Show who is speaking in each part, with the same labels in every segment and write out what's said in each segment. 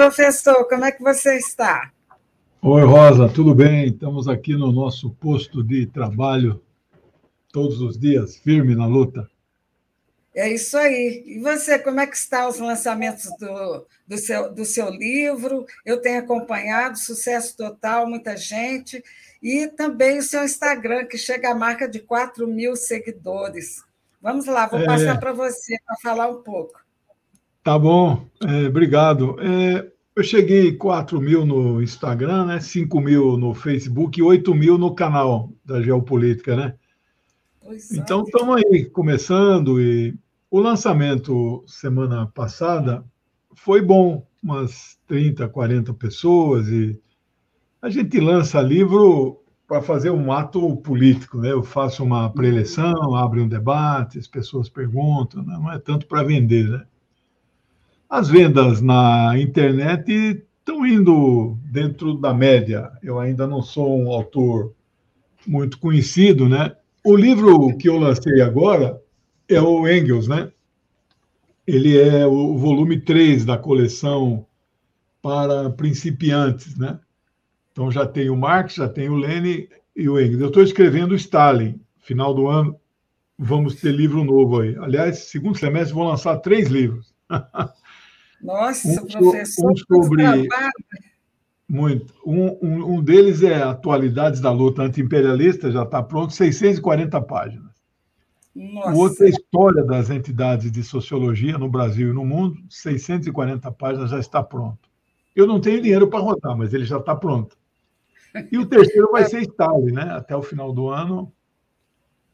Speaker 1: Professor, como é que você está?
Speaker 2: Oi, Rosa, tudo bem? Estamos aqui no nosso posto de trabalho todos os dias, firme na luta.
Speaker 1: É isso aí. E você, como é que está os lançamentos do, do, seu, do seu livro? Eu tenho acompanhado, sucesso total, muita gente. E também o seu Instagram, que chega à marca de 4 mil seguidores. Vamos lá, vou é... passar para você para falar um pouco.
Speaker 2: Tá bom, é, obrigado. É, eu cheguei 4 mil no Instagram, né? 5 mil no Facebook e 8 mil no canal da Geopolítica, né? Pois então, estamos aí começando e o lançamento semana passada foi bom, umas 30, 40 pessoas e a gente lança livro para fazer um ato político, né? Eu faço uma preleção, abre um debate, as pessoas perguntam, né? não é tanto para vender, né? As vendas na internet estão indo dentro da média. Eu ainda não sou um autor muito conhecido, né? O livro que eu lancei agora é o Engels, né? Ele é o volume 3 da coleção para principiantes, né? Então já tem o Marx, já tem o Lenin e o Engels. Eu estou escrevendo Stalin. Final do ano vamos ter livro novo aí. Aliás, segundo semestre vão lançar três livros.
Speaker 1: Nossa, um, professor,
Speaker 2: um sobre muito. Um, um, um, deles é Atualidades da Luta Antiimperialista, já está pronto, 640 páginas. Nossa. O outro é História das Entidades de Sociologia no Brasil e no Mundo, 640 páginas, já está pronto. Eu não tenho dinheiro para rodar, mas ele já está pronto. E o terceiro vai ser Stalin, né? Até o final do ano.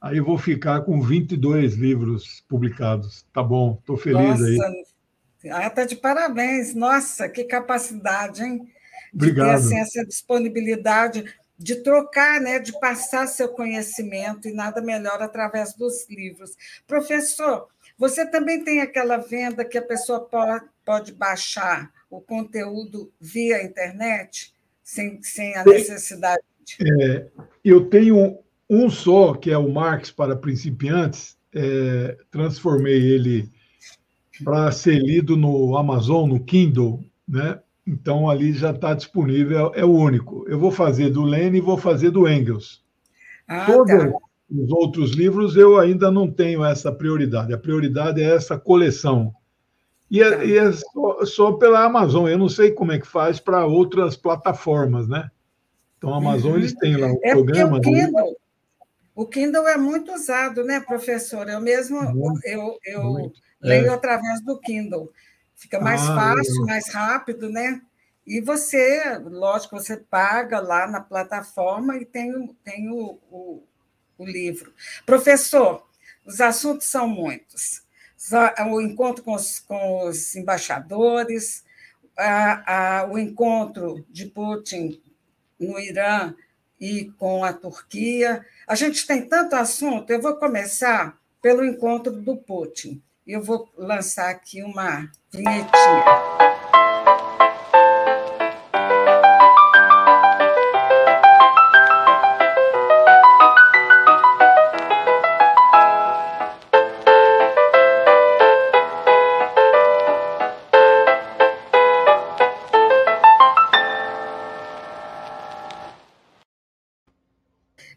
Speaker 2: Aí vou ficar com 22 livros publicados. Tá bom, estou feliz
Speaker 1: Nossa,
Speaker 2: aí.
Speaker 1: Ah, tá de parabéns. Nossa, que capacidade, hein?
Speaker 2: Obrigado.
Speaker 1: De ter assim, essa disponibilidade de trocar, né, de passar seu conhecimento, e nada melhor através dos livros. Professor, você também tem aquela venda que a pessoa pode, pode baixar o conteúdo via internet, sem, sem a necessidade?
Speaker 2: É, eu tenho um só, que é o Marx para principiantes, é, transformei ele para ser lido no Amazon, no Kindle, né? Então ali já está disponível, é o único. Eu vou fazer do Lênin e vou fazer do Engels. Ah, Todos tá. os outros livros eu ainda não tenho essa prioridade. A prioridade é essa coleção. E é, tá. e é só, só, pela Amazon. Eu não sei como é que faz para outras plataformas, né? Então, a Amazon uhum. eles têm lá um
Speaker 1: é
Speaker 2: programa.
Speaker 1: O Kindle, o Kindle é muito usado, né, professor? Eu mesmo muito, eu, eu muito. Leio é. através do Kindle. Fica mais ah, fácil, é. mais rápido, né? E você, lógico, você paga lá na plataforma e tem, tem o, o, o livro. Professor, os assuntos são muitos. O encontro com os, com os embaixadores, a, a, o encontro de Putin no Irã e com a Turquia. A gente tem tanto assunto, eu vou começar pelo encontro do Putin. Eu vou lançar aqui uma vinhetinha.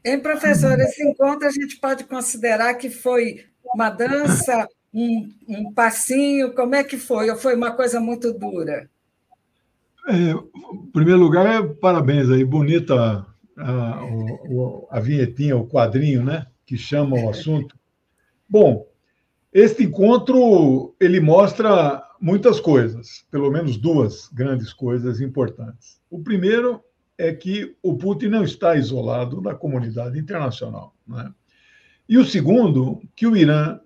Speaker 1: Hein, professor, esse encontro a gente pode considerar que foi uma dança, um, um passinho? Como é que foi? Ou foi uma coisa muito dura?
Speaker 2: É, em primeiro lugar, é, parabéns aí, bonita a, a, a, vinhetinha, o quadrinho, né? Que chama o assunto. Bom, este encontro ele mostra muitas coisas, pelo menos duas grandes coisas importantes. O primeiro é que o Putin não está isolado da comunidade internacional. Né? E o segundo, que o Irã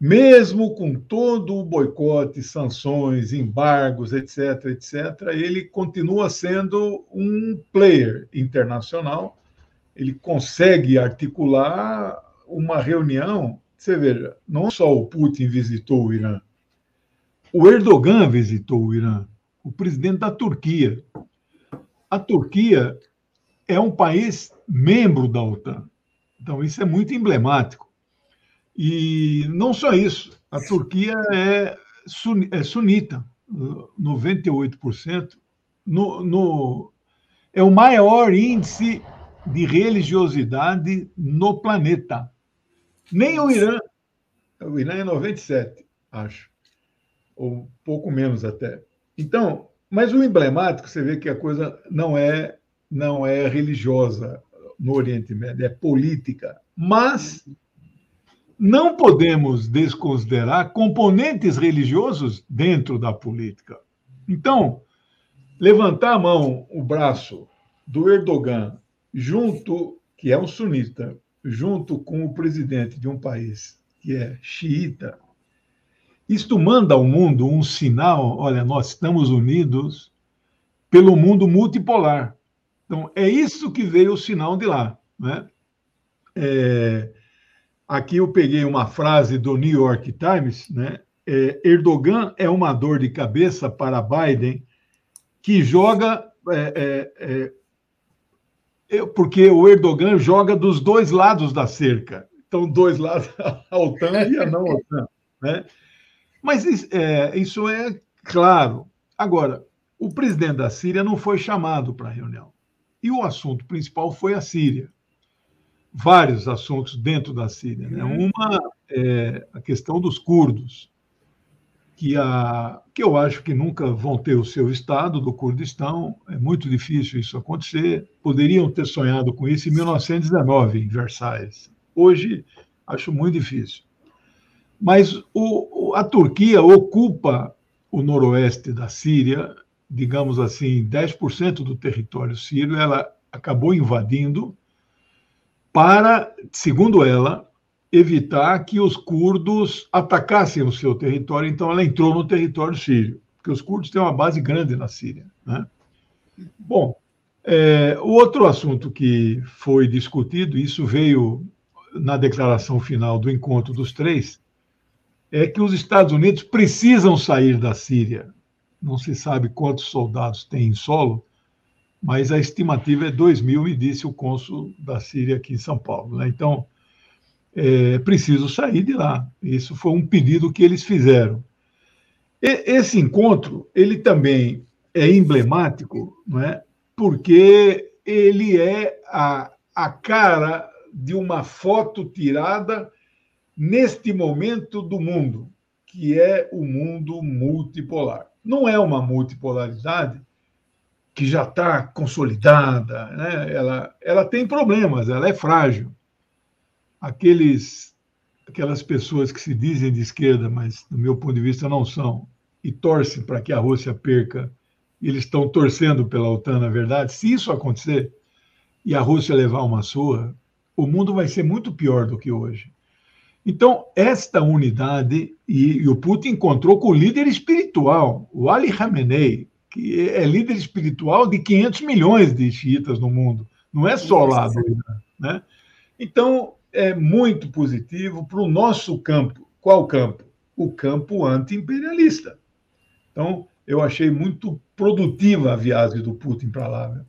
Speaker 2: mesmo com todo o boicote, sanções, embargos, etc., etc., ele continua sendo um player internacional. Ele consegue articular uma reunião. Você veja, não só o Putin visitou o Irã, o Erdogan visitou o Irã, o presidente da Turquia. A Turquia é um país membro da OTAN. Então, isso é muito emblemático. E não só isso, a Turquia é, é sunita, 98%, no, no, é o maior índice de religiosidade no planeta. Nem o Irã. O Irã é 97, acho. Ou pouco menos até. Então, mas o emblemático, você vê que a coisa não é não é religiosa no Oriente Médio, é política. Mas não podemos desconsiderar componentes religiosos dentro da política. Então, levantar a mão, o braço do Erdogan, junto, que é um sunita, junto com o presidente de um país que é xiita, isto manda ao mundo um sinal: olha, nós estamos unidos pelo mundo multipolar. Então, é isso que veio o sinal de lá. Né? É, Aqui eu peguei uma frase do New York Times, né? É, Erdogan é uma dor de cabeça para Biden que joga é, é, é porque o Erdogan joga dos dois lados da cerca. Então, dois lados, a OTAN e a não OTAN. Né? Mas é, isso é claro. Agora, o presidente da Síria não foi chamado para a reunião. E o assunto principal foi a Síria vários assuntos dentro da Síria. Né? Uhum. Uma é a questão dos curdos, que, a, que eu acho que nunca vão ter o seu Estado do Kurdistão, é muito difícil isso acontecer. Poderiam ter sonhado com isso em 1919, em Versailles. Hoje, acho muito difícil. Mas o, a Turquia ocupa o noroeste da Síria, digamos assim, 10% do território sírio, ela acabou invadindo para, segundo ela, evitar que os curdos atacassem o seu território. Então, ela entrou no território sírio, porque os curdos têm uma base grande na Síria. Né? Bom, é, o outro assunto que foi discutido, isso veio na declaração final do encontro dos três, é que os Estados Unidos precisam sair da Síria. Não se sabe quantos soldados tem em solo, mas a estimativa é 2 mil, me disse o cônsul da Síria aqui em São Paulo. Né? Então, é preciso sair de lá. Isso foi um pedido que eles fizeram. E, esse encontro, ele também é emblemático, não é? porque ele é a, a cara de uma foto tirada neste momento do mundo, que é o mundo multipolar. Não é uma multipolaridade que já está consolidada, né? ela, ela tem problemas, ela é frágil. Aqueles, aquelas pessoas que se dizem de esquerda, mas do meu ponto de vista não são, e torcem para que a Rússia perca, eles estão torcendo pela OTAN, na verdade. Se isso acontecer e a Rússia levar uma surra, o mundo vai ser muito pior do que hoje. Então, esta unidade, e, e o Putin encontrou com o líder espiritual, o Ali Khamenei, que é líder espiritual de 500 milhões de xiitas no mundo, não é só lá do Irã. Né? Então, é muito positivo para o nosso campo. Qual campo? O campo anti-imperialista. Então, eu achei muito produtiva a viagem do Putin para lá. Né?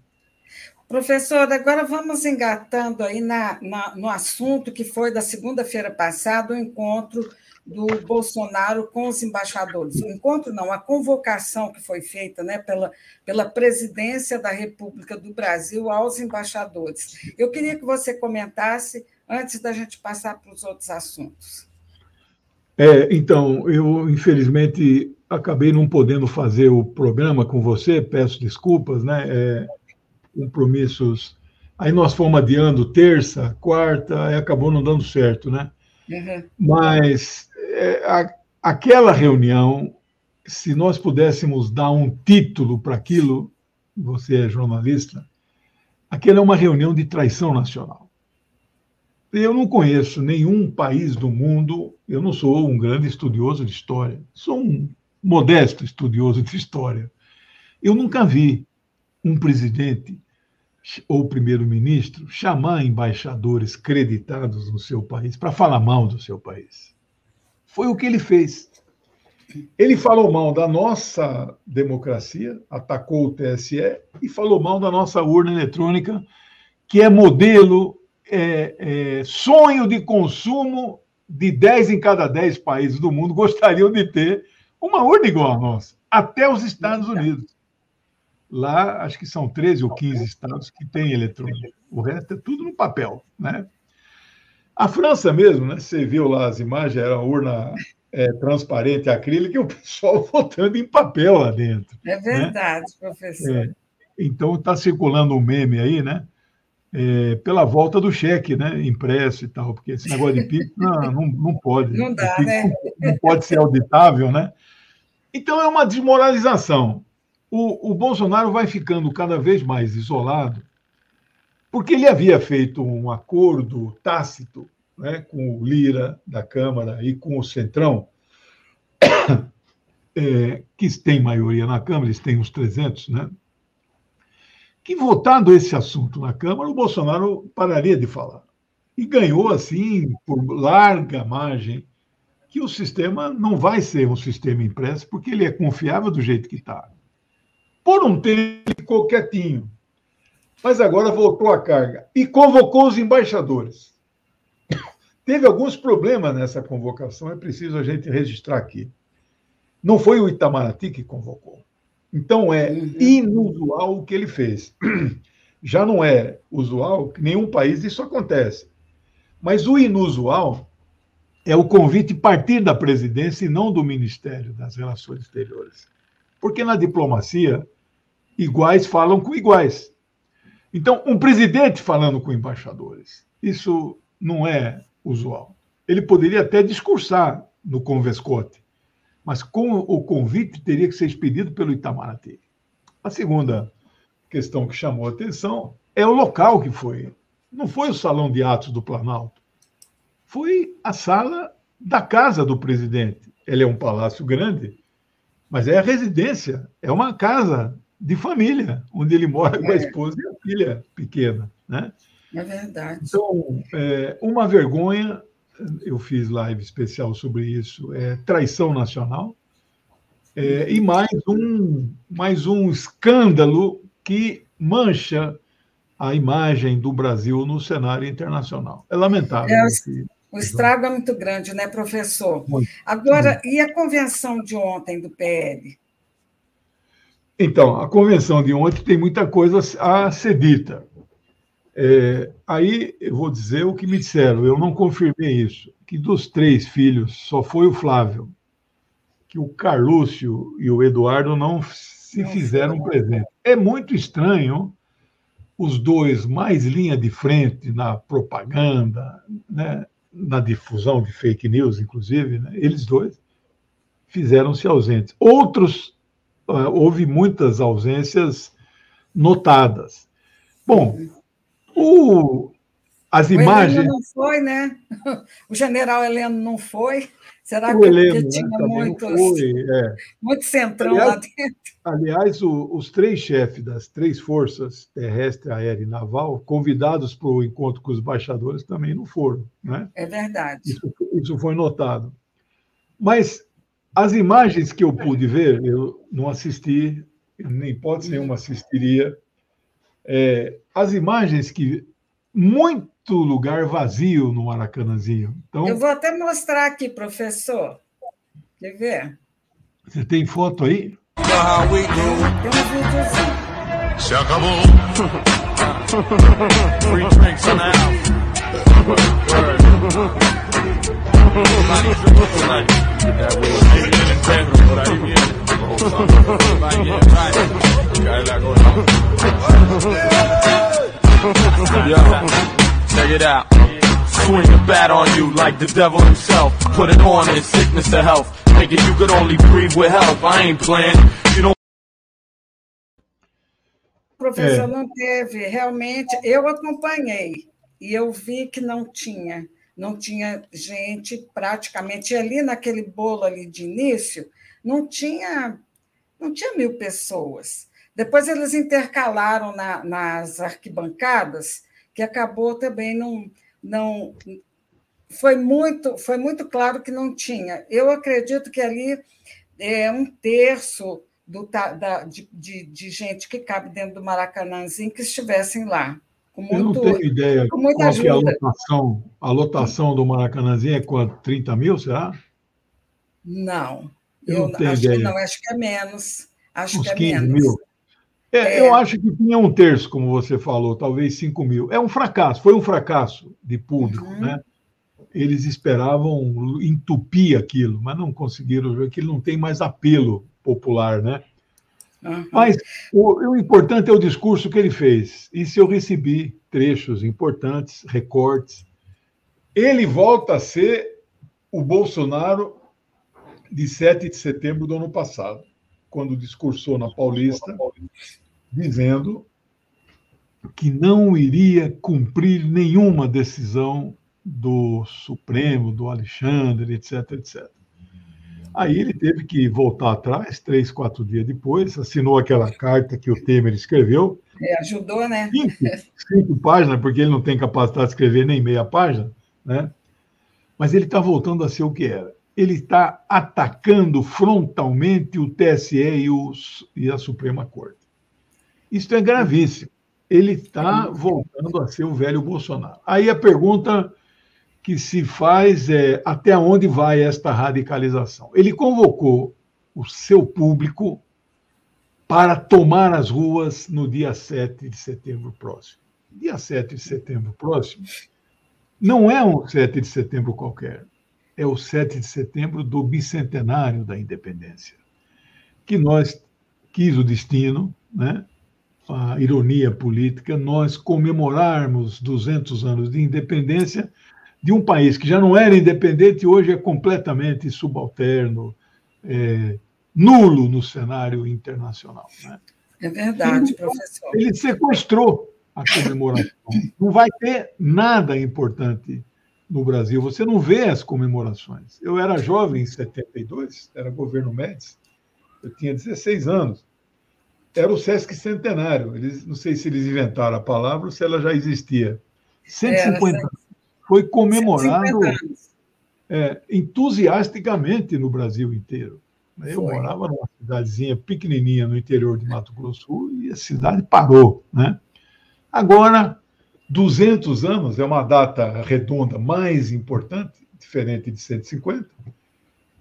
Speaker 1: Professor, agora vamos engatando aí na, na, no assunto que foi da segunda-feira passada, o encontro do Bolsonaro com os embaixadores. O encontro não, a convocação que foi feita né, pela, pela presidência da República do Brasil aos embaixadores. Eu queria que você comentasse antes da gente passar para os outros assuntos.
Speaker 2: É, então, eu infelizmente acabei não podendo fazer o programa com você, peço desculpas, né? É, compromissos. Aí nós fomos adiando terça, quarta, e acabou não dando certo, né? Uhum. Mas é, a, aquela reunião, se nós pudéssemos dar um título para aquilo, você é jornalista, aquela é uma reunião de traição nacional. Eu não conheço nenhum país do mundo, eu não sou um grande estudioso de história, sou um modesto estudioso de história. Eu nunca vi um presidente ou primeiro-ministro chamar embaixadores creditados no seu país para falar mal do seu país. Foi o que ele fez. Ele falou mal da nossa democracia, atacou o TSE e falou mal da nossa urna eletrônica, que é modelo, é, é, sonho de consumo de 10 em cada 10 países do mundo gostariam de ter uma urna igual à nossa. até os Estados Unidos. Lá, acho que são 13 ou 15 estados que têm eletrônico. O resto é tudo no papel. Né? A França mesmo, né? você viu lá as imagens, era uma urna é, transparente acrílica e o pessoal votando em papel lá dentro.
Speaker 1: É né? verdade, né? professor. É,
Speaker 2: então está circulando um meme aí, né? É, pela volta do cheque, né? Impresso e tal, porque esse negócio de PIX não, não, não pode.
Speaker 1: Não dá, né?
Speaker 2: Não, não pode ser auditável, né? Então é uma desmoralização. O, o Bolsonaro vai ficando cada vez mais isolado, porque ele havia feito um acordo tácito né, com o Lira da Câmara e com o Centrão, é, que tem maioria na Câmara, eles têm uns 300, né? Que votando esse assunto na Câmara, o Bolsonaro pararia de falar. E ganhou, assim, por larga margem, que o sistema não vai ser um sistema impresso, porque ele é confiável do jeito que está. Por um tempo, ficou quietinho. Mas agora voltou a carga. E convocou os embaixadores. Teve alguns problemas nessa convocação, é preciso a gente registrar aqui. Não foi o Itamaraty que convocou. Então é uhum. inusual o que ele fez. Já não é usual que nenhum país isso acontece. Mas o inusual é o convite partir da presidência e não do Ministério das Relações Exteriores. Porque na diplomacia, iguais falam com iguais. Então, um presidente falando com embaixadores, isso não é usual. Ele poderia até discursar no Convescote, mas com o convite teria que ser expedido pelo Itamaraty. A segunda questão que chamou a atenção é o local que foi. Não foi o salão de atos do Planalto, foi a sala da casa do presidente. Ele é um palácio grande, mas é a residência, é uma casa de família, onde ele mora com a é. esposa e a filha pequena. Né?
Speaker 1: É verdade.
Speaker 2: Então, é, uma vergonha, eu fiz live especial sobre isso, é traição nacional, é, e mais um, mais um escândalo que mancha a imagem do Brasil no cenário internacional. É lamentável. É,
Speaker 1: o estrago é muito grande, né, professor? Muito. Agora, e a convenção de ontem do PL?
Speaker 2: Então, a convenção de ontem tem muita coisa a ser dita. É, aí eu vou dizer o que me disseram, eu não confirmei isso, que dos três filhos só foi o Flávio, que o Carlúcio e o Eduardo não se fizeram presente. É muito estranho os dois mais linha de frente na propaganda, né, na difusão de fake news, inclusive, né, eles dois fizeram-se ausentes. Outros, uh, houve muitas ausências notadas. Bom, o, as o imagens. Heleno
Speaker 1: não foi, né? O general Heleno não foi. Será que Heleno, né, tinha né, muitos, foi, é. muito centrão aliás, lá dentro?
Speaker 2: Aliás, o, os três chefes das três forças terrestre, aérea e naval, convidados para o encontro com os embaixadores, também não foram. Né?
Speaker 1: É verdade.
Speaker 2: Isso, isso foi notado. Mas as imagens que eu pude ver, eu não assisti, nem pode nenhuma assistiria, é, as imagens que muito lugar vazio no Maracanãzinho. Então,
Speaker 1: Eu vou até mostrar aqui, professor. Quer ver?
Speaker 2: Você tem foto aí? Tem
Speaker 1: um videozinho. Se acabou. Free drinks in house. check it out. Swing a bat on you like the devil himself. Put it on in sickness to health. Thinking you could only breathe with help. I ain't playing. You don't. Professor, é. não teve. Realmente, eu acompanhei e eu vi que não tinha. Não tinha gente praticamente ali naquele bolo ali de início, não tinha, não tinha mil pessoas. Depois eles intercalaram na, nas arquibancadas, que acabou também não, não foi muito foi muito claro que não tinha. Eu acredito que ali é um terço do, da, de, de, de, gente que cabe dentro do Maracanãzinho que estivessem lá.
Speaker 2: Com muito, Eu não tenho ideia com muita qual ajuda. É a lotação, a lotação do Maracanãzinho é quanto? 30 mil, será?
Speaker 1: Não, Eu, eu não acho ideia. que não, acho que é menos. Acho Uns que é 15 menos.
Speaker 2: mil. É, é. Eu acho que tinha um terço, como você falou, talvez 5 mil. É um fracasso, foi um fracasso de público, uhum. né? Eles esperavam entupir aquilo, mas não conseguiram ver que não tem mais apelo popular, né? Uhum. Mas o, o, importante é o discurso que ele fez. E se eu recebi trechos importantes, recortes. Ele volta a ser o Bolsonaro de 7 de setembro do ano passado, quando discursou na Paulista, dizendo que não iria cumprir nenhuma decisão do Supremo, do Alexandre, etc, etc. Aí ele teve que voltar atrás, três, quatro dias depois, assinou aquela carta que o Temer escreveu.
Speaker 1: É, ajudou, né?
Speaker 2: Cinco, cinco, páginas, porque ele não tem capacidade de escrever nem meia página, né? Mas ele está voltando a ser o que era. Ele está atacando frontalmente o TSE e, os, e a Suprema Corte. Isso é gravíssimo. Ele está voltando a ser o velho Bolsonaro. Aí a pergunta que se faz é até onde vai esta radicalização. Ele convocou o seu público para tomar as ruas no dia 7 de setembro próximo. Dia 7 de setembro próximo não é um 7 de setembro qualquer, é o 7 de setembro do bicentenário da independência, que nós quis o destino, né? a ironia política, nós comemorarmos 200 anos de independência de um país que já não era independente e hoje é completamente subalterno, é, nulo no cenário internacional. Né?
Speaker 1: É verdade, professor.
Speaker 2: Ele sequestrou a comemoração. Não vai ter nada importante no Brasil. Você não vê as comemorações. Eu era jovem em 72, era governo Médici, eu tinha 16 anos. Era o Sesc Centenário. Eles, não sei se eles inventaram a palavra ou se ela já existia. 150 anos foi comemorado é, entusiasticamente no Brasil inteiro. Eu foi. morava numa cidadezinha pequenininha no interior de Mato Grosso e a cidade parou. Né? Agora, 200 anos é uma data redonda mais importante, diferente de 150,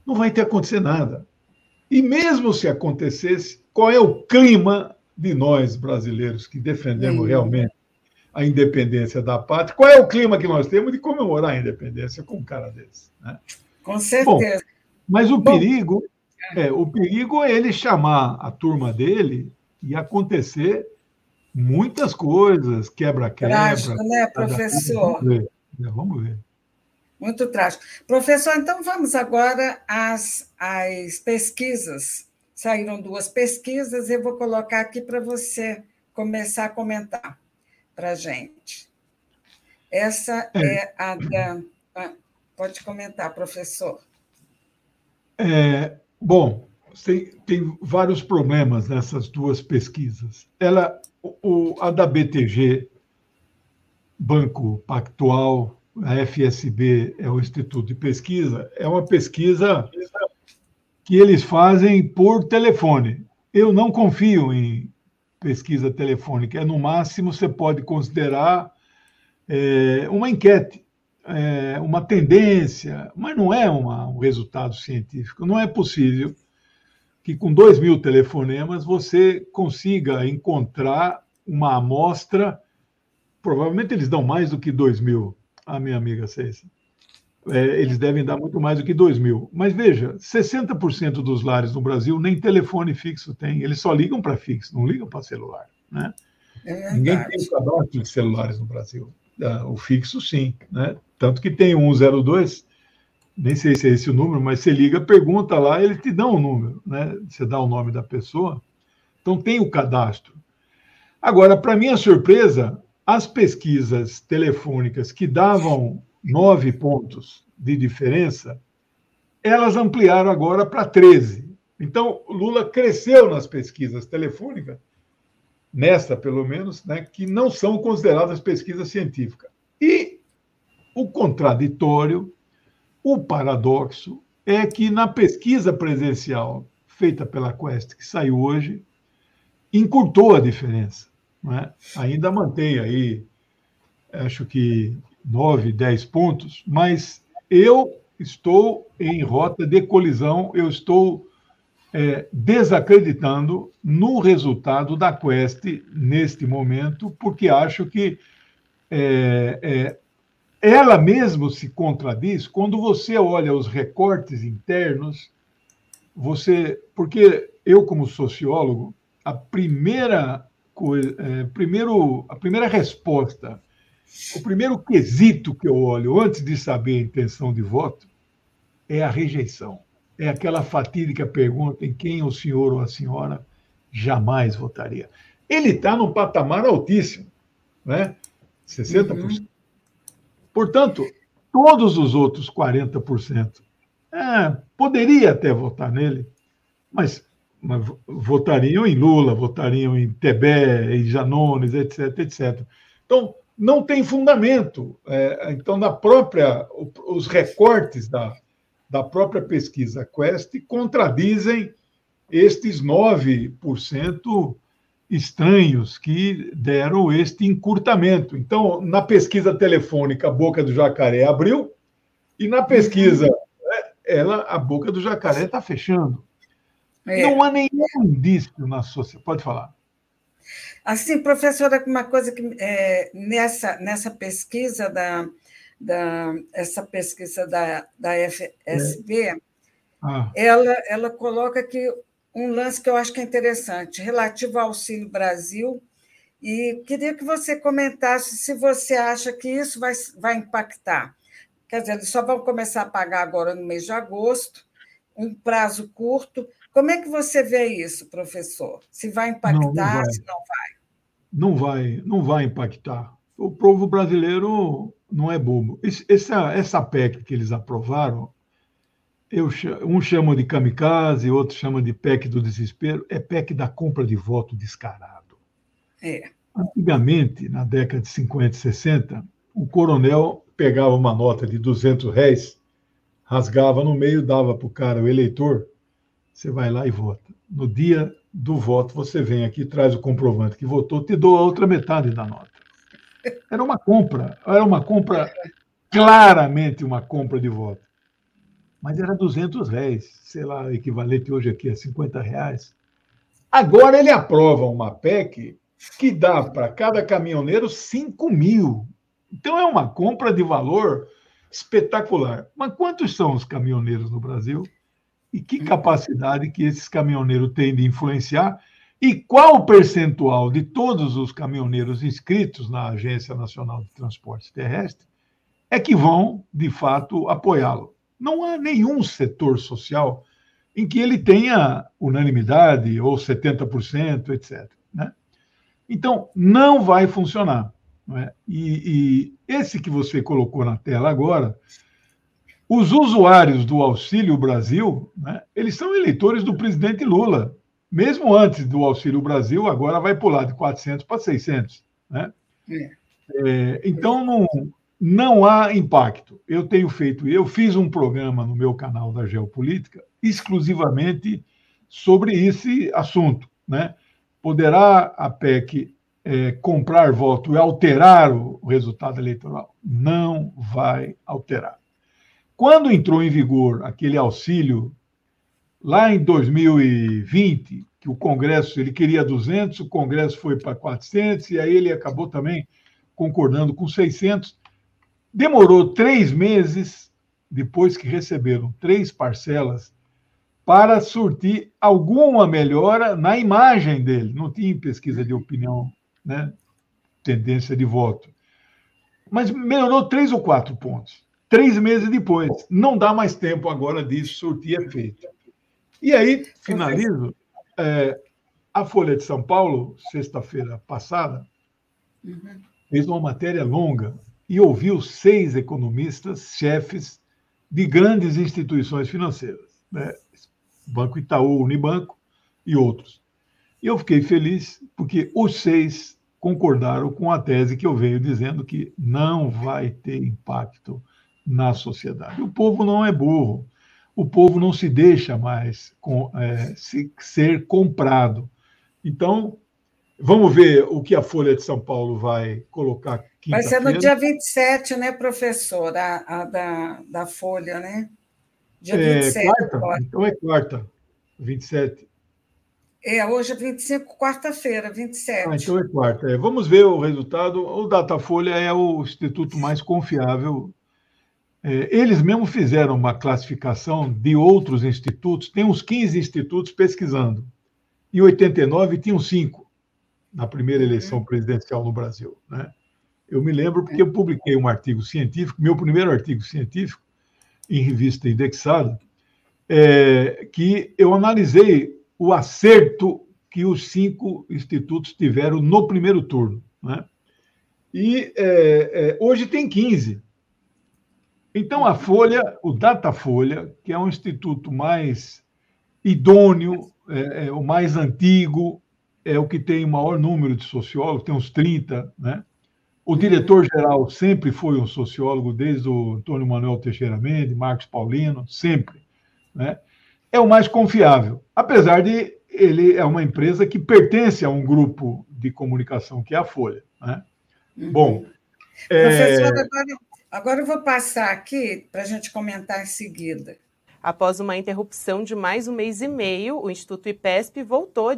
Speaker 2: não vai ter acontecer nada. E mesmo se acontecesse, qual é o clima de nós brasileiros que defendemos realmente a independência da pátria. Qual é o clima que nós temos de comemorar a independência com um cara desse? Né?
Speaker 1: Com certeza. Bom,
Speaker 2: mas o Bom, perigo é o perigo é ele chamar a turma dele e acontecer muitas coisas, quebra-quebra.
Speaker 1: Trágico, né, professor?
Speaker 2: Vamos ver, né, vamos ver.
Speaker 1: Muito trágico. Professor, então vamos agora às, às pesquisas. Saíram duas pesquisas, eu vou colocar aqui para você começar a comentar para a gente. Essa é, é a da. Ah, pode comentar, professor.
Speaker 2: É, bom, tem, tem vários problemas nessas duas pesquisas. Ela, o, a da BTG, Banco Pactual, a FSB é o Instituto de Pesquisa, é uma pesquisa que eles fazem por telefone. Eu não confio em pesquisa telefônica. É, no máximo, você pode considerar é, uma enquete, é, uma tendência, mas não é uma, um resultado científico. Não é possível que, com dois mil telefonemas, você consiga encontrar uma amostra. Provavelmente eles dão mais do que dois mil, a minha amiga Ceci é, eles devem dar muito mais do que 2 mil. Mas veja, 60% dos lares no Brasil nem telefone fixo tem, eles só ligam para fixo, não ligam para celular. Né? É Ninguém tem o cadastro de celulares no Brasil. Ah, o fixo, sim. Né? Tanto que tem o 102, nem sei se é esse o número, mas você liga, pergunta lá, ele te dá um número, né? você dá o nome da pessoa. Então tem o cadastro. Agora, para minha surpresa, as pesquisas telefônicas que davam nove pontos de diferença, elas ampliaram agora para 13. Então, Lula cresceu nas pesquisas telefônicas, nesta pelo menos, né, que não são consideradas pesquisas científicas. E o contraditório, o paradoxo, é que na pesquisa presencial feita pela Quest, que saiu hoje, encurtou a diferença. É? Ainda mantém aí, acho que 9, 10 pontos, mas eu estou em rota de colisão, eu estou é, desacreditando no resultado da Quest neste momento, porque acho que é, é, ela mesma se contradiz quando você olha os recortes internos, você, porque eu como sociólogo, a primeira coisa, é, primeiro, a primeira resposta, o primeiro quesito que eu olho antes de saber a intenção de voto é a rejeição é aquela fatídica pergunta em quem o senhor ou a senhora jamais votaria. Ele está num patamar altíssimo, né? 60%. Uhum. Portanto, todos os outros 40% é, poderia até votar nele, mas, mas, votariam em Lula, votariam em Tebé, em Janones, etc, etc. Então, não tem fundamento. É, então, na própria, os recortes da, da própria pesquisa Quest contradizem estes 9% estranhos que deram este encurtamento. Então, na pesquisa telefônica, a boca do jacaré abriu, e na pesquisa, né, ela, a boca do jacaré está fechando. É. Não há nenhum indício na sociedade. Pode falar.
Speaker 1: Assim, professora, uma coisa que é, nessa, nessa pesquisa da, da essa pesquisa da, da FSB, é. ah. ela, ela coloca aqui um lance que eu acho que é interessante, relativo ao Auxílio Brasil, e queria que você comentasse se você acha que isso vai, vai impactar. Quer dizer, eles só vão começar a pagar agora no mês de agosto, um prazo curto. Como é que você vê isso, professor? Se vai impactar, não, não vai. se não vai?
Speaker 2: Não vai, não vai impactar. O povo brasileiro não é bobo. Essa, essa PEC que eles aprovaram, eu, um chama de kamikaze, outro chama de PEC do desespero, é PEC da compra de voto descarado. É. Antigamente, na década de 50 e 60, o coronel pegava uma nota de 200 réis, rasgava no meio, dava para o cara, o eleitor, você vai lá e vota. No dia do voto, você vem aqui, traz o comprovante que votou, te dou a outra metade da nota. Era uma compra, era uma compra, claramente uma compra de voto. Mas era 200 reais, sei lá, equivalente hoje aqui a 50 reais. Agora ele aprova uma PEC que dá para cada caminhoneiro 5 mil. Então é uma compra de valor espetacular. Mas quantos são os caminhoneiros no Brasil? E que capacidade que esses caminhoneiros têm de influenciar e qual o percentual de todos os caminhoneiros inscritos na Agência Nacional de Transportes Terrestres é que vão, de fato, apoiá-lo? Não há nenhum setor social em que ele tenha unanimidade ou 70%, etc. Né? Então, não vai funcionar. Não é? e, e esse que você colocou na tela agora, os usuários do Auxílio Brasil, né, eles são eleitores do presidente Lula mesmo antes do Auxílio Brasil, agora vai pular de 400 para 600. Né? É. É, então, não, não há impacto. Eu tenho feito, eu fiz um programa no meu canal da Geopolítica exclusivamente sobre esse assunto. Né? Poderá a PEC é, comprar voto e alterar o resultado eleitoral? Não vai alterar. Quando entrou em vigor aquele auxílio Lá em 2020, que o Congresso ele queria 200, o Congresso foi para 400 e aí ele acabou também concordando com 600. Demorou três meses depois que receberam três parcelas para surtir alguma melhora na imagem dele. Não tinha pesquisa de opinião, né? tendência de voto. Mas melhorou três ou quatro pontos. Três meses depois. Não dá mais tempo agora disso surtir efeito. E aí, finalizo, é, a Folha de São Paulo, sexta-feira passada, fez uma matéria longa e ouviu seis economistas, chefes de grandes instituições financeiras, né? Banco Itaú, Unibanco e outros. E eu fiquei feliz porque os seis concordaram com a tese que eu venho dizendo que não vai ter impacto na sociedade. O povo não é burro o povo não se deixa mais com, é, se, ser comprado. Então, vamos ver o que a Folha de São Paulo vai colocar.
Speaker 1: Vai ser no dia 27, né, professor, a, a da, da Folha, né?
Speaker 2: Dia é, 27. Quarta? Então é quarta. 27?
Speaker 1: É, hoje é 25, quarta-feira, 27.
Speaker 2: Ah, então é quarta. É, vamos ver o resultado. O Datafolha é o instituto mais confiável. É, eles mesmo fizeram uma classificação de outros institutos. Tem uns 15 institutos pesquisando. Em 89 tinham cinco na primeira eleição uhum. presidencial no Brasil. Né? Eu me lembro porque eu publiquei um artigo científico, meu primeiro artigo científico, em revista indexada, é, que eu analisei o acerto que os cinco institutos tiveram no primeiro turno. Né? E é, é, hoje tem 15. Então, a Folha, o Datafolha, que é um instituto mais idôneo, é, é, o mais antigo, é o que tem o maior número de sociólogos, tem uns 30, né? O diretor-geral sempre foi um sociólogo, desde o Antônio Manuel Teixeira Mendes, Marcos Paulino, sempre. Né? É o mais confiável, apesar de ele é uma empresa que pertence a um grupo de comunicação, que é a Folha. Né? Uhum. Bom.
Speaker 1: Professor, é... agora, agora eu vou passar aqui para a gente comentar em seguida.
Speaker 3: Após uma interrupção de mais um mês e meio, o Instituto IPESP voltou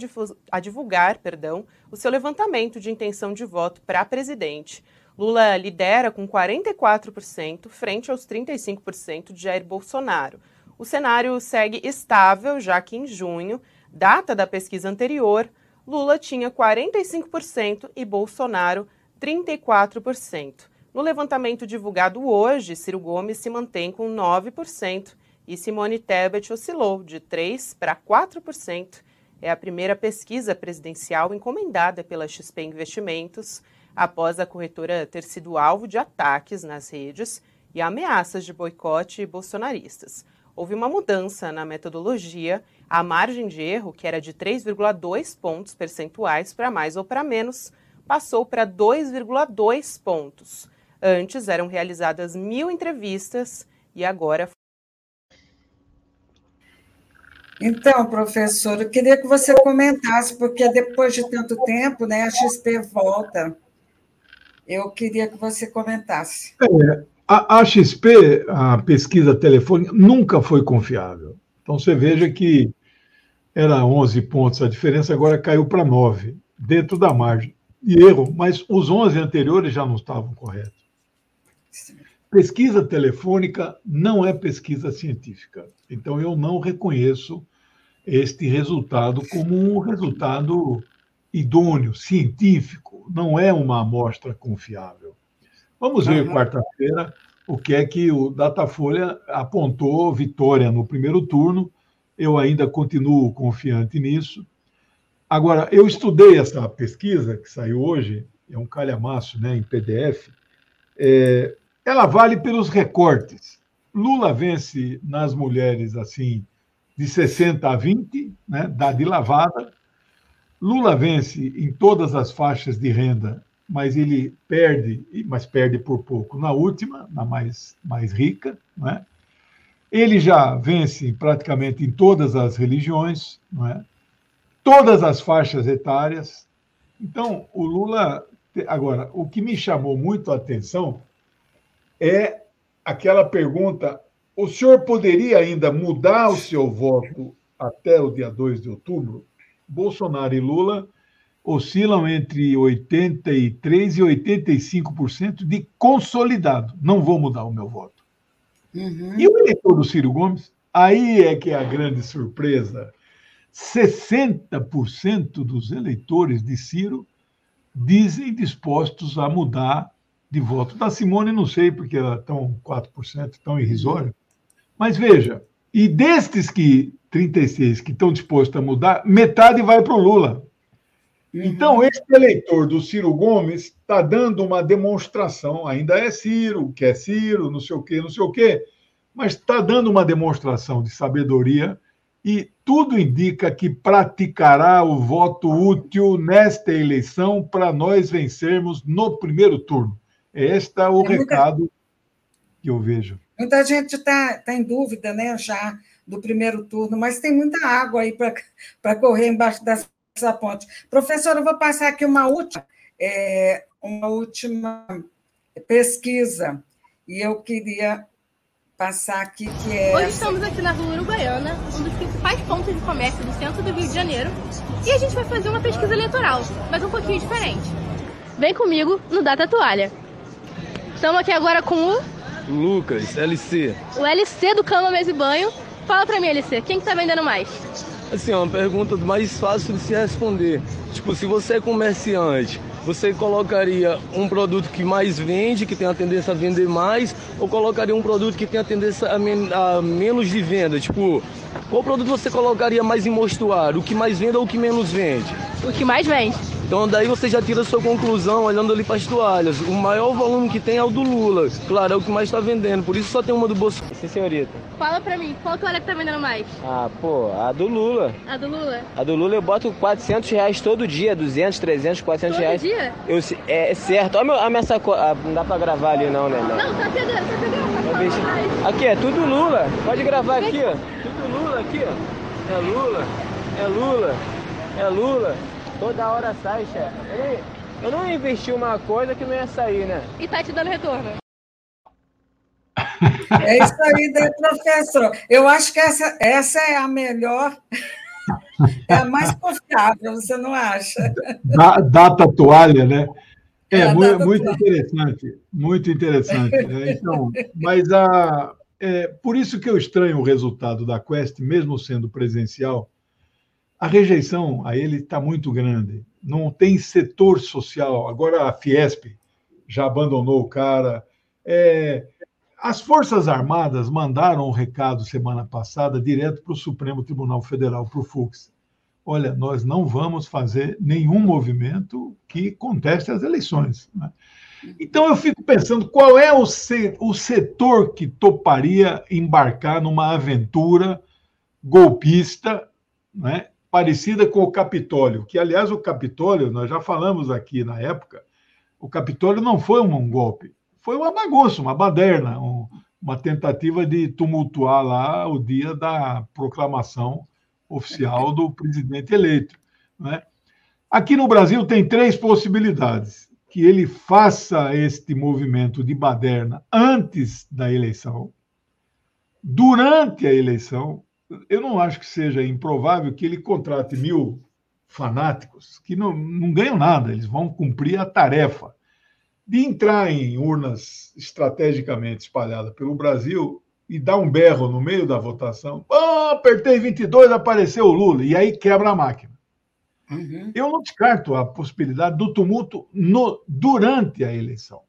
Speaker 3: a, divulgar perdão, o seu levantamento de intenção de voto para presidente. Lula lidera com 44%, frente aos 35% de Jair Bolsonaro. O cenário segue estável, já que em junho, data da pesquisa anterior, Lula tinha 45% e Bolsonaro 34%. No levantamento divulgado hoje, Ciro Gomes se mantém com 9% e Simone Tebet oscilou de 3% para 4%. É a primeira pesquisa presidencial encomendada pela XP Investimentos após a corretora ter sido alvo de ataques nas redes e ameaças de boicote bolsonaristas. Houve uma mudança na metodologia, a margem de erro, que era de 3,2 pontos percentuais para mais ou para menos, passou para 2,2 pontos. Antes eram realizadas mil entrevistas e agora
Speaker 1: então, professor, eu queria que você comentasse, porque depois de tanto tempo, né, a XP volta. Eu queria que você comentasse.
Speaker 2: É, a, a XP, a pesquisa telefônica, nunca foi confiável. Então, você veja que era 11 pontos a diferença, agora caiu para 9, dentro da margem de erro, mas os 11 anteriores já não estavam corretos. Pesquisa telefônica não é pesquisa científica. Então, eu não reconheço este resultado como um resultado idôneo, científico, não é uma amostra confiável. Vamos ver uhum. quarta-feira o que é que o Datafolha apontou vitória no primeiro turno. Eu ainda continuo confiante nisso. Agora, eu estudei essa pesquisa que saiu hoje, é um calhamaço né, em PDF. É, ela vale pelos recortes. Lula vence nas mulheres assim de 60 a 20, né, dá de lavada. Lula vence em todas as faixas de renda, mas ele perde, mas perde por pouco na última, na mais, mais rica. Né? Ele já vence praticamente em todas as religiões, né? todas as faixas etárias. Então, o Lula. Agora, o que me chamou muito a atenção é aquela pergunta o senhor poderia ainda mudar o seu voto até o dia 2 de outubro? Bolsonaro e Lula oscilam entre 83% e 85% de consolidado. Não vou mudar o meu voto. Uhum. E o eleitor do Ciro Gomes? Aí é que é a grande surpresa. 60% dos eleitores de Ciro dizem dispostos a mudar de voto. Da Simone, não sei, porque ela estão 4%, tão irrisório. Mas veja, e destes que 36 que estão dispostos a mudar, metade vai para o Lula. Uhum. Então, esse eleitor do Ciro Gomes está dando uma demonstração, ainda é Ciro, que é Ciro, não sei o quê, não sei o quê, mas está dando uma demonstração de sabedoria e tudo indica que praticará o voto útil nesta eleição para nós vencermos no primeiro turno. Este é o é recado que eu vejo.
Speaker 1: Muita gente está tá em dúvida né, já do primeiro turno, mas tem muita água aí para correr embaixo dessa ponte. Professora, eu vou passar aqui uma última, é, uma última pesquisa, e eu queria passar aqui que é.
Speaker 4: Hoje estamos aqui na Rua Uruguaiana, um dos principais pontos de comércio do centro do Rio de Janeiro, e a gente vai fazer uma pesquisa eleitoral, mas um pouquinho diferente. Vem comigo no Data Toalha. Estamos aqui agora com o
Speaker 5: Lucas, LC.
Speaker 4: O LC do Cama Mesa e Banho. Fala pra mim, LC, quem que tá vendendo mais?
Speaker 5: Assim, é uma pergunta mais fácil de se responder. Tipo, se você é comerciante, você colocaria um produto que mais vende, que tem a tendência a vender mais, ou colocaria um produto que tem a tendência a, men a menos de venda? Tipo, qual produto você colocaria mais em mostruário? O que mais vende ou o que menos vende?
Speaker 4: O que mais vende.
Speaker 5: Então daí você já tira a sua conclusão olhando ali para as toalhas. O maior volume que tem é o do Lula. Claro, é o que mais está vendendo. Por isso só tem uma do Bolsonaro.
Speaker 6: Sim, senhorita.
Speaker 4: Fala pra mim, qual toalha que tá vendendo mais?
Speaker 6: Ah, pô, a do Lula.
Speaker 4: A do Lula?
Speaker 6: A do Lula eu boto 400 reais todo dia, 200, 300, 400
Speaker 4: todo
Speaker 6: reais.
Speaker 4: Todo dia?
Speaker 6: Eu, é, é certo. Olha a minha sacola. Não dá pra gravar ali não, né?
Speaker 4: Não, não tá pegando, tá pegando.
Speaker 6: Tá aqui, é tudo Lula. Pode gravar aqui, ó. Lula aqui, ó. É Lula, é Lula, é Lula. Toda hora sai, chefe. Eu não investi uma coisa que não ia sair, né?
Speaker 4: E tá te dando retorno.
Speaker 1: É isso aí, né, professor? Eu acho que essa, essa é a melhor, é a mais confiável, você não acha?
Speaker 2: data toalha, né? É, é muito, muito interessante, muito interessante. Né? Então, mas a, é, por isso que eu estranho o resultado da Quest, mesmo sendo presencial, a rejeição a ele está muito grande. Não tem setor social. Agora a Fiesp já abandonou o cara. É, as Forças Armadas mandaram um recado semana passada direto para o Supremo Tribunal Federal, para o Fux. Olha, nós não vamos fazer nenhum movimento que conteste as eleições. Né? Então eu fico pensando qual é o, o setor que toparia embarcar numa aventura golpista, né, parecida com o Capitólio, que, aliás, o Capitólio, nós já falamos aqui na época, o Capitólio não foi um golpe, foi uma bagunça, uma baderna, um, uma tentativa de tumultuar lá o dia da proclamação oficial do presidente eleito. Né? Aqui no Brasil tem três possibilidades: que ele faça este movimento de baderna antes da eleição, durante a eleição eu não acho que seja improvável que ele contrate mil fanáticos que não, não ganham nada, eles vão cumprir a tarefa de entrar em urnas estrategicamente espalhadas pelo Brasil e dar um berro no meio da votação. Oh, apertei 22, apareceu o Lula, e aí quebra a máquina. Uhum. Eu não descarto a possibilidade do tumulto no, durante a eleição.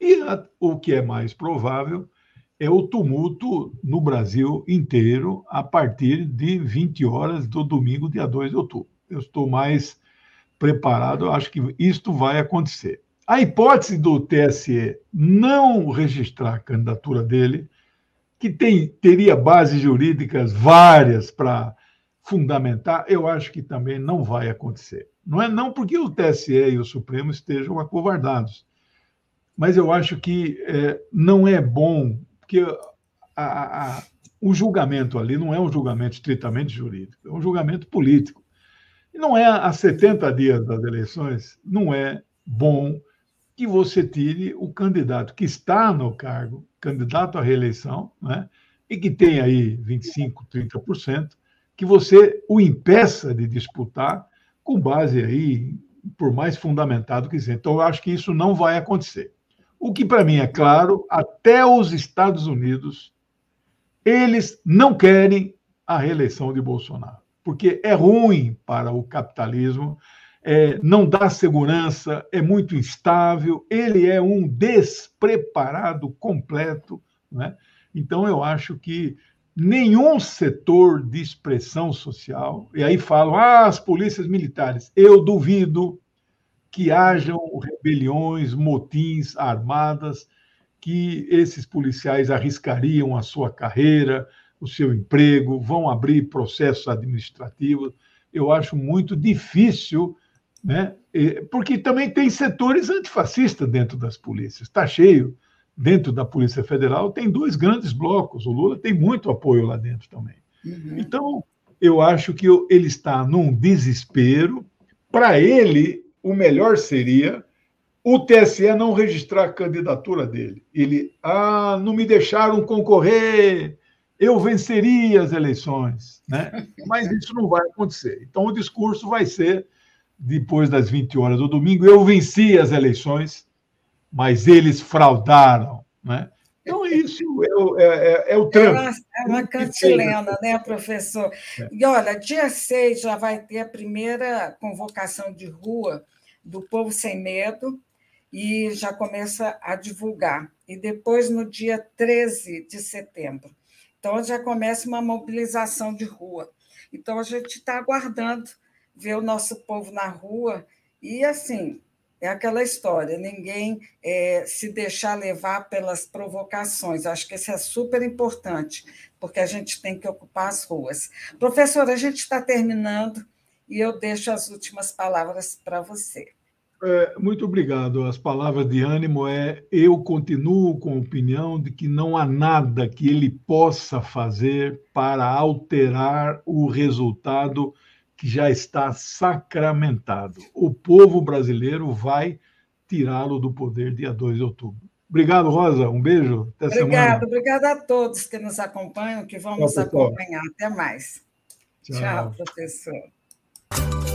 Speaker 2: E a, o que é mais provável é o tumulto no Brasil inteiro a partir de 20 horas do domingo, dia 2 de outubro. Eu estou mais preparado, eu acho que isto vai acontecer. A hipótese do TSE não registrar a candidatura dele, que tem, teria bases jurídicas várias para fundamentar, eu acho que também não vai acontecer. Não é não porque o TSE e o Supremo estejam acovardados, mas eu acho que é, não é bom porque a, a, o julgamento ali não é um julgamento estritamente jurídico, é um julgamento político. E não é a 70 dias das eleições, não é bom que você tire o candidato que está no cargo, candidato à reeleição, né, e que tem aí 25, 30%, que você o impeça de disputar com base aí, por mais fundamentado que seja. Então, eu acho que isso não vai acontecer. O que para mim é claro, até os Estados Unidos, eles não querem a reeleição de Bolsonaro, porque é ruim para o capitalismo, é, não dá segurança, é muito instável, ele é um despreparado completo. Né? Então, eu acho que nenhum setor de expressão social, e aí falam, ah, as polícias militares, eu duvido que hajam rebeliões, motins armadas, que esses policiais arriscariam a sua carreira, o seu emprego, vão abrir processos administrativos. Eu acho muito difícil, né? porque também tem setores antifascistas dentro das polícias, está cheio. Dentro da Polícia Federal tem dois grandes blocos, o Lula tem muito apoio lá dentro também. Uhum. Então, eu acho que ele está num desespero. Para ele, o melhor seria o TSE não registrar a candidatura dele. Ele, ah, não me deixaram concorrer, eu venceria as eleições, né? Mas isso não vai acontecer. Então o discurso vai ser depois das 20 horas do domingo, eu venci as eleições, mas eles fraudaram, né? Então, isso é, é, é, é o trânsito. É uma,
Speaker 1: é uma cantilena, né, professor? É. E olha, dia 6 já vai ter a primeira convocação de rua do Povo Sem Medo e já começa a divulgar. E depois, no dia 13 de setembro. Então, já começa uma mobilização de rua. Então, a gente está aguardando ver o nosso povo na rua e, assim, é aquela história, ninguém é, se deixar levar pelas provocações. Acho que isso é super importante, porque a gente tem que ocupar as ruas. Professora, a gente está terminando e eu deixo as últimas palavras para você.
Speaker 2: É, muito obrigado. As palavras de ânimo é: eu continuo com a opinião de que não há nada que ele possa fazer para alterar o resultado que já está sacramentado. O povo brasileiro vai tirá-lo do poder dia 2 de outubro. Obrigado, Rosa. Um beijo.
Speaker 1: Até Obrigado, obrigada a todos que nos acompanham, que vão Tchau, nos acompanhar. Até mais. Tchau, Tchau professor.